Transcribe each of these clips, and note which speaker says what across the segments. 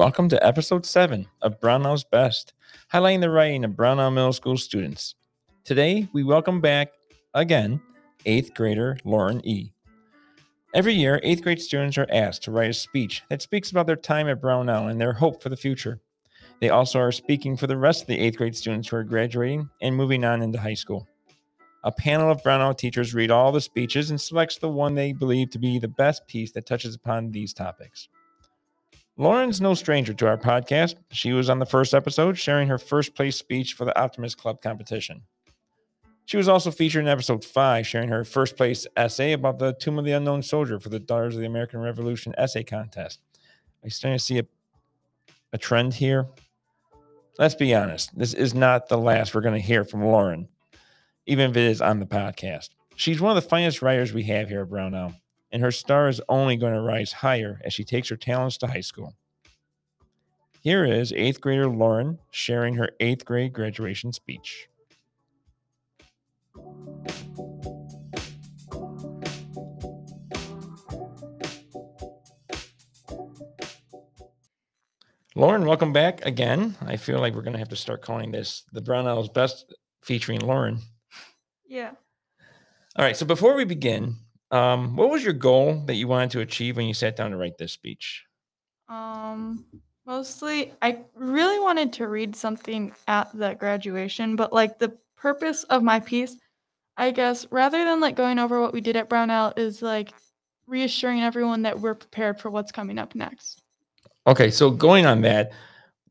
Speaker 1: welcome to episode 7 of Brownell's Best, highlighting the writing of Brownell Middle School students. Today, we welcome back, again, 8th grader Lauren E. Every year, 8th grade students are asked to write a speech that speaks about their time at Brownell and their hope for the future. They also are speaking for the rest of the 8th grade students who are graduating and moving on into high school. A panel of Brownell teachers read all the speeches and selects the one they believe to be the best piece that touches upon these topics. Lauren's no stranger to our podcast. She was on the first episode sharing her first place speech for the Optimist Club competition. She was also featured in episode 5 sharing her first place essay about the Tomb of the Unknown Soldier for the Daughters of the American Revolution essay contest. Are you starting to see a, a trend here? Let's be honest, this is not the last we're going to hear from Lauren even if it is on the podcast. She's one of the finest writers we have here at Brownell, and her star is only going to rise higher as she takes her talents to high school. Here is eighth grader Lauren sharing her eighth grade graduation speech. Lauren, welcome back again. I feel like we're going to have to start calling this the Brownell's Best featuring Lauren.
Speaker 2: Yeah.
Speaker 1: All right. So before we begin, um, what was your goal that you wanted to achieve when you sat down to write this speech?
Speaker 2: Um, mostly, I really wanted to read something at the graduation, but like the purpose of my piece, I guess, rather than like going over what we did at Brownell, is like reassuring everyone that we're prepared for what's coming up next.
Speaker 1: Okay. So going on that,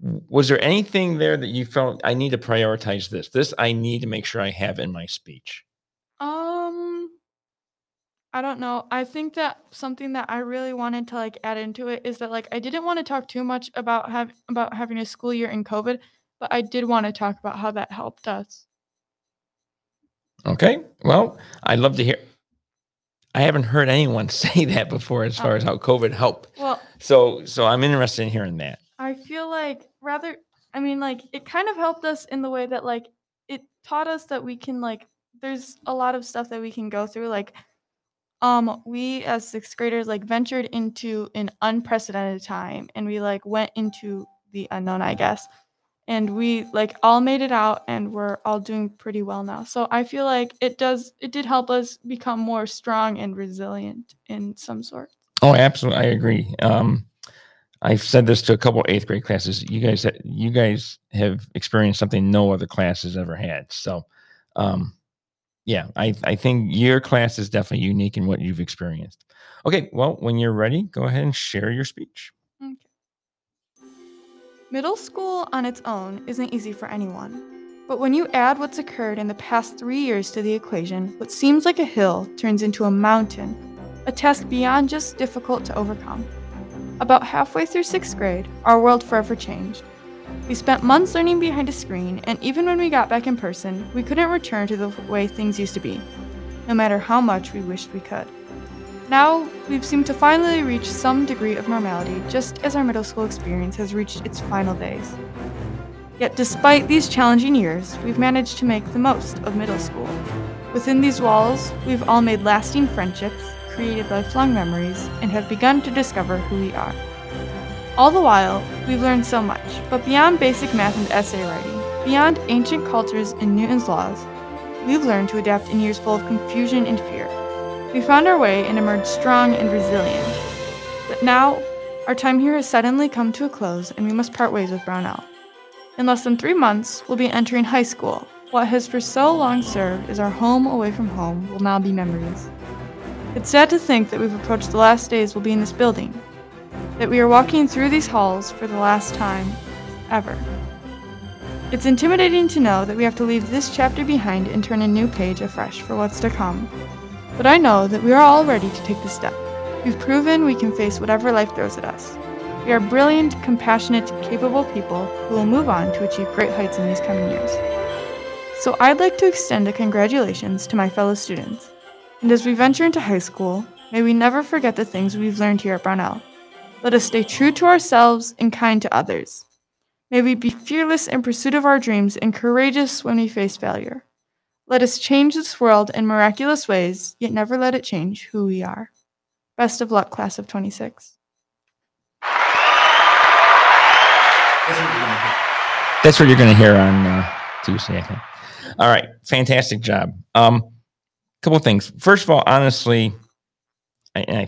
Speaker 1: was there anything there that you felt I need to prioritize this? This I need to make sure I have in my speech.
Speaker 2: Um, I don't know. I think that something that I really wanted to like add into it is that like I didn't want to talk too much about have about having a school year in COVID, but I did want to talk about how that helped us.
Speaker 1: Okay. Well, I'd love to hear. I haven't heard anyone say that before as far as oh. how COVID helped.
Speaker 2: Well,
Speaker 1: So so I'm interested in hearing that.
Speaker 2: I feel like rather I mean like it kind of helped us in the way that like it taught us that we can like there's a lot of stuff that we can go through like um we as sixth graders like ventured into an unprecedented time and we like went into the unknown I guess and we like all made it out and we're all doing pretty well now so I feel like it does it did help us become more strong and resilient in some sort
Speaker 1: Oh, absolutely. I agree. Um, I've said this to a couple eighth grade classes. You guys, you guys have experienced something no other class has ever had. So, um, yeah, I, I think your class is definitely unique in what you've experienced. Okay, well, when you're ready, go ahead and share your speech.
Speaker 2: Okay. Middle school on its own isn't easy for anyone. But when you add what's occurred in the past three years to the equation, what seems like a hill turns into a mountain, a task beyond just difficult to overcome. About halfway through sixth grade, our world forever changed. We spent months learning behind a screen, and even when we got back in person, we couldn't return to the way things used to be, no matter how much we wished we could. Now, we've seemed to finally reach some degree of normality, just as our middle school experience has reached its final days. Yet, despite these challenging years, we've managed to make the most of middle school. Within these walls, we've all made lasting friendships, created lifelong memories, and have begun to discover who we are. All the while, we've learned so much, but beyond basic math and essay writing, beyond ancient cultures and Newton's laws, we've learned to adapt in years full of confusion and fear. We found our way and emerged strong and resilient. But now, our time here has suddenly come to a close and we must part ways with Brownell. In less than three months, we'll be entering high school. What has for so long served as our home away from home will now be memories. It's sad to think that we've approached the last days we'll be in this building, that we are walking through these halls for the last time ever. It's intimidating to know that we have to leave this chapter behind and turn a new page afresh for what's to come. But I know that we are all ready to take the step. We've proven we can face whatever life throws at us. We are brilliant, compassionate, capable people who will move on to achieve great heights in these coming years. So I'd like to extend a congratulations to my fellow students. And as we venture into high school, may we never forget the things we've learned here at Brownell. Let us stay true to ourselves and kind to others. May we be fearless in pursuit of our dreams and courageous when we face failure. Let us change this world in miraculous ways, yet never let it change who we are. Best of luck, class of 26.
Speaker 1: That's what you're going to hear on uh, Tuesday, I think. All right, fantastic job. Um, couple of things. First of all, honestly, I, I,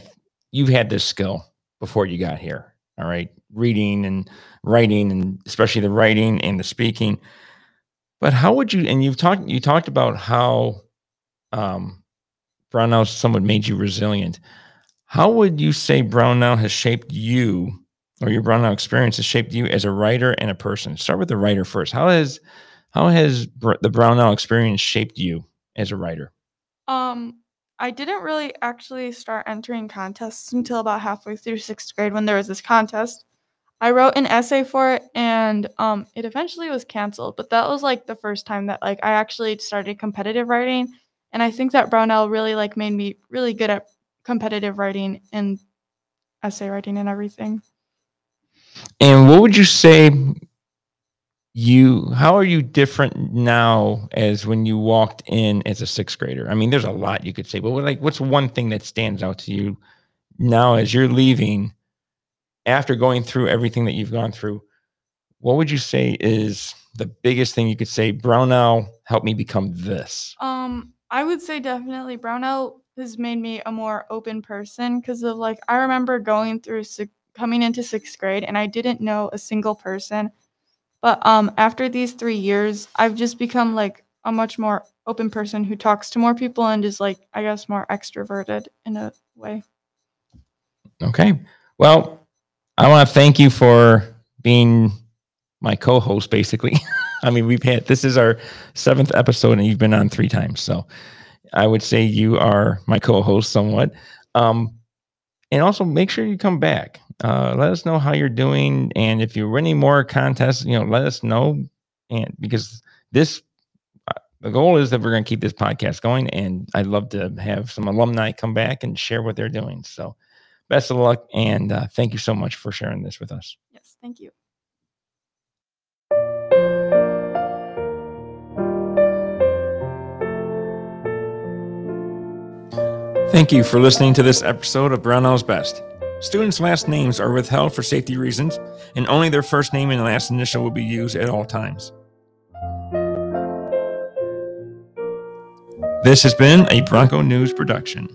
Speaker 1: you've had this skill before you got here. All right, reading and writing, and especially the writing and the speaking. But how would you? And you've talked. You talked about how um, Brownell somewhat made you resilient. How would you say Brownell has shaped you, or your Brownell experience has shaped you as a writer and a person? Start with the writer first. How has how has the Brownell experience shaped you as a writer?
Speaker 2: Um, I didn't really actually start entering contests until about halfway through sixth grade when there was this contest. I wrote an essay for it and um, it eventually was canceled, but that was like the first time that like I actually started competitive writing. And I think that Brownell really like made me really good at competitive writing and essay writing and everything.
Speaker 1: And what would you say you how are you different now as when you walked in as a sixth grader? I mean there's a lot you could say but what, like what's one thing that stands out to you now as you're leaving after going through everything that you've gone through? What would you say is the biggest thing you could say brownell helped me become this
Speaker 2: um i would say definitely brownell has made me a more open person because of like i remember going through coming into sixth grade and i didn't know a single person but um, after these three years, I've just become like a much more open person who talks to more people and is like, I guess, more extroverted in a way.
Speaker 1: Okay. Well, I want to thank you for being my co host, basically. I mean, we've had this is our seventh episode and you've been on three times. So I would say you are my co host somewhat. Um, and also make sure you come back. Uh, let us know how you're doing, and if you're winning more contests, you know, let us know. And because this, uh, the goal is that we're going to keep this podcast going, and I'd love to have some alumni come back and share what they're doing. So, best of luck, and uh, thank you so much for sharing this with us.
Speaker 2: Yes, thank you.
Speaker 1: Thank you for listening to this episode of Brownell's Best. Students' last names are withheld for safety reasons, and only their first name and last initial will be used at all times. This has been a Bronco News production.